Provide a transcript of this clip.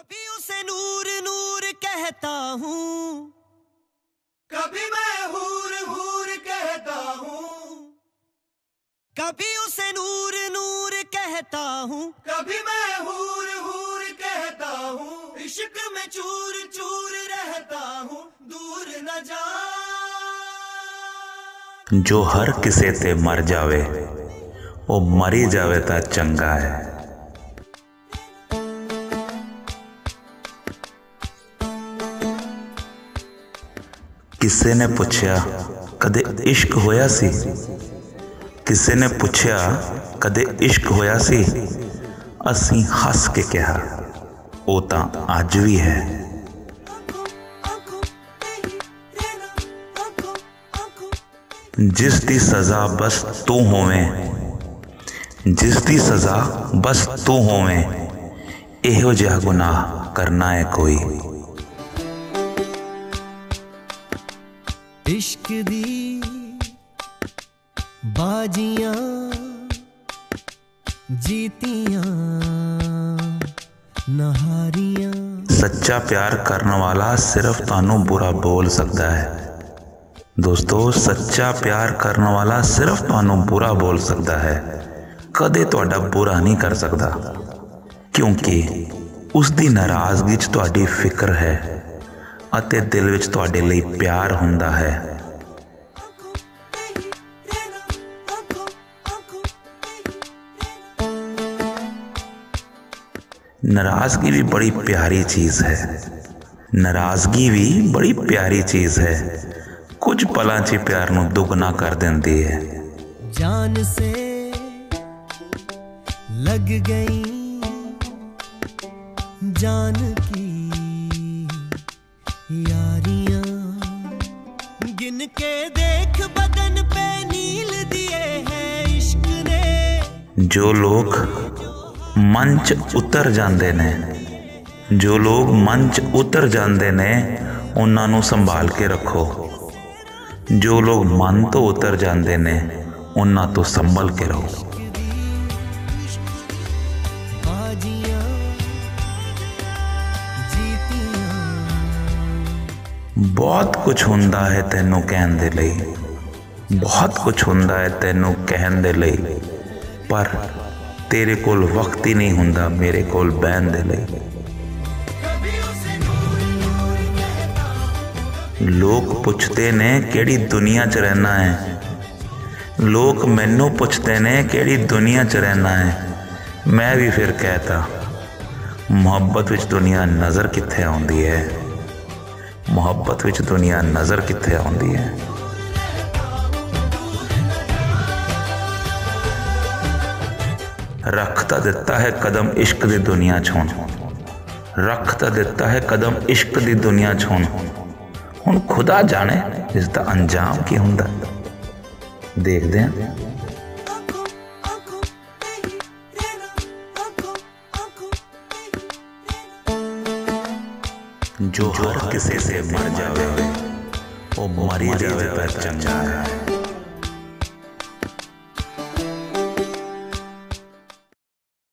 कभी उसे नूर नूर कहता हूँ। कभी मैं हूर हूर कहता हूँ। कभी उसे नूर नूर कहता हूँ। कभी मैं हूर हूर कहता हूँ। इश्क में चूर चूर रहता हूँ। दूर न जा। जो हर किसे से मर जावे वो मरी जावे ता चंगा है। ਕਿਸੇ ਨੇ ਪੁੱਛਿਆ ਕਦੇ ਇਸ਼ਕ ਹੋਇਆ ਸੀ ਕਿਸੇ ਨੇ ਪੁੱਛਿਆ ਕਦੇ ਇਸ਼ਕ ਹੋਇਆ ਸੀ ਅਸੀਂ ਹੱਸ ਕੇ ਕਿਹਾ ਉਹ ਤਾਂ ਅੱਜ ਵੀ ਹੈ ਜਿਸ ਦੀ ਸਜ਼ਾ ਬਸ ਤੂੰ ਹੋਵੇਂ ਜਿਸ ਦੀ ਸਜ਼ਾ ਬਸ ਤੂੰ ਹੋਵੇਂ ਇਹੋ ਜਿਹਾ ਗੁਨਾਹ ਕਰਨਾ ਹੈ ਕੋਈ ਇਸ਼ਕ ਦੀ ਬਾਜੀਆਂ ਜੀਤੀਆਂ, ਨਹਾਰੀਆਂ। ਸੱਚਾ ਪਿਆਰ ਕਰਨ ਵਾਲਾ ਸਿਰਫ ਤੁਹਾਨੂੰ ਬੁਰਾ ਬੋਲ ਸਕਦਾ ਹੈ। ਦੋਸਤੋ, ਸੱਚਾ ਪਿਆਰ ਕਰਨ ਵਾਲਾ ਸਿਰਫ ਤੁਹਾਨੂੰ ਬੁਰਾ ਬੋਲ ਸਕਦਾ ਹੈ। ਕਦੇ ਤੁਹਾਡਾ ਬੁਰਾ ਨਹੀਂ ਕਰ ਸਕਦਾ। ਕਿਉਂਕਿ ਉਸ ਦੀ ਨਾਰਾਜ਼ਗੀ 'ਚ ਤੁਹਾਡੀ ਫਿਕਰ ਹੈ ਅਤੇ ਦਿਲ ਵਿੱਚ ਤੁਹਾਡੇ ਲਈ ਪਿਆਰ ਹੁੰਦਾ ਹੈ। ਨਾਰਾਜ਼ਗੀ ਵੀ ਬੜੀ ਪਿਆਰੀ ਚੀਜ਼ ਹੈ ਨਾਰਾਜ਼ਗੀ ਵੀ ਬੜੀ ਪਿਆਰੀ ਚੀਜ਼ ਹੈ ਕੁਝ ਪਲਾਂ 'ਚ ਹੀ ਪਿਆਰ ਨੂੰ ਦੁੱਗਣਾ ਕਰ ਦਿੰਦੀ ਹੈ जान से लग गई जान की यारियां गिन के देख बदन पे नील दिए हैं इश्क ने ਜੋ ਲੋਕ ਮੰਚ ਉਤਰ ਜਾਂਦੇ ਨੇ। ਜੋ ਲੋਕ ਮੰਚ ਉਤਰ ਜਾਂਦੇ ਨੇ, ਉਹਨਾਂ ਨੂੰ ਸੰਭਾਲ ਕੇ ਰੱਖੋ। ਜੋ ਲੋਕ ਮਨ ਤੋਂ ਉਤਰ ਜਾਂਦੇ ਨੇ, ਉਹਨਾਂ ਤੋਂ ਸੰਭਲ ਕੇ ਰਹੋ। ਬਹੁਤ ਕੁਝ ਹੁੰਦਾ ਹੈ ਤੈਨੂੰ ਕਹਿਣ ਦੇ ਲਈ। ਬਹੁਤ ਕੁਝ ਹੁੰਦਾ ਹੈ ਤੈਨੂੰ ਕਹਿਣ ਦੇ ਲਈ। ਪਰ ਤੇਰੇ ਕੋਲ ਵਕਤ ਹੀ ਨਹੀਂ ਹੁੰਦਾ, ਮੇਰੇ ਕੋਲ ਬਹਿਣ ਦੇ ਲਈ। ਲੋਕ ਪੁੱਛਦੇ ਨੇ, ਕਿਹੜੀ ਦੁਨੀਆ 'ਚ ਰਹਿਣਾ ਹੈ? ਲੋਕ ਮੈਨੂੰ ਪੁੱਛਦੇ ਨੇ, ਕਿਹੜੀ ਦੁਨੀਆ 'ਚ ਰਹਿਣਾ ਹੈ? ਮੈਂ ਵੀ ਫਿਰ ਕਹਤਾ, ਮੁਹੱਬਤ ਵਿੱਚ ਦੁਨੀਆ ਨਜ਼ਰ ਕਿੱਥੇ ਆਉਂਦੀ ਹੈ? ਮੁਹੱਬਤ ਵਿੱਚ ਦੁਨੀਆ ਨਜ਼ਰ ਕਿੱਥੇ ਆਉਂਦੀ ਹੈ? ਰੱਖ ਤਾਂ ਦਿੱਤਾ ਹੈ ਕਦਮ ਇਸ਼ਕ ਦੀ ਦੁਨੀਆ 'ਚ ਹੁਣ ਰੱਖ ਤਾਂ ਦਿੱਤਾ ਹੈ ਕਦਮ ਇਸ਼ਕ ਦੀ ਦੁਨੀਆ 'ਚ ਹੁਣ ਹੁਣ ਖੁਦਾ ਜਾਣੇ ਇਸ ਦਾ ਅੰਜਾਮ ਕੀ ਹੁੰਦਾ। ਦੇਖਦੇ ਹਾਂ। ਜੋ ਹਰ ਕਿਸੇ ਸੇ ਮਰ ਜਾਵੇ, ਉਹ ਮਰ ਜਾਵੇ ਪਰ ਚੰਗਾ ਹੈ।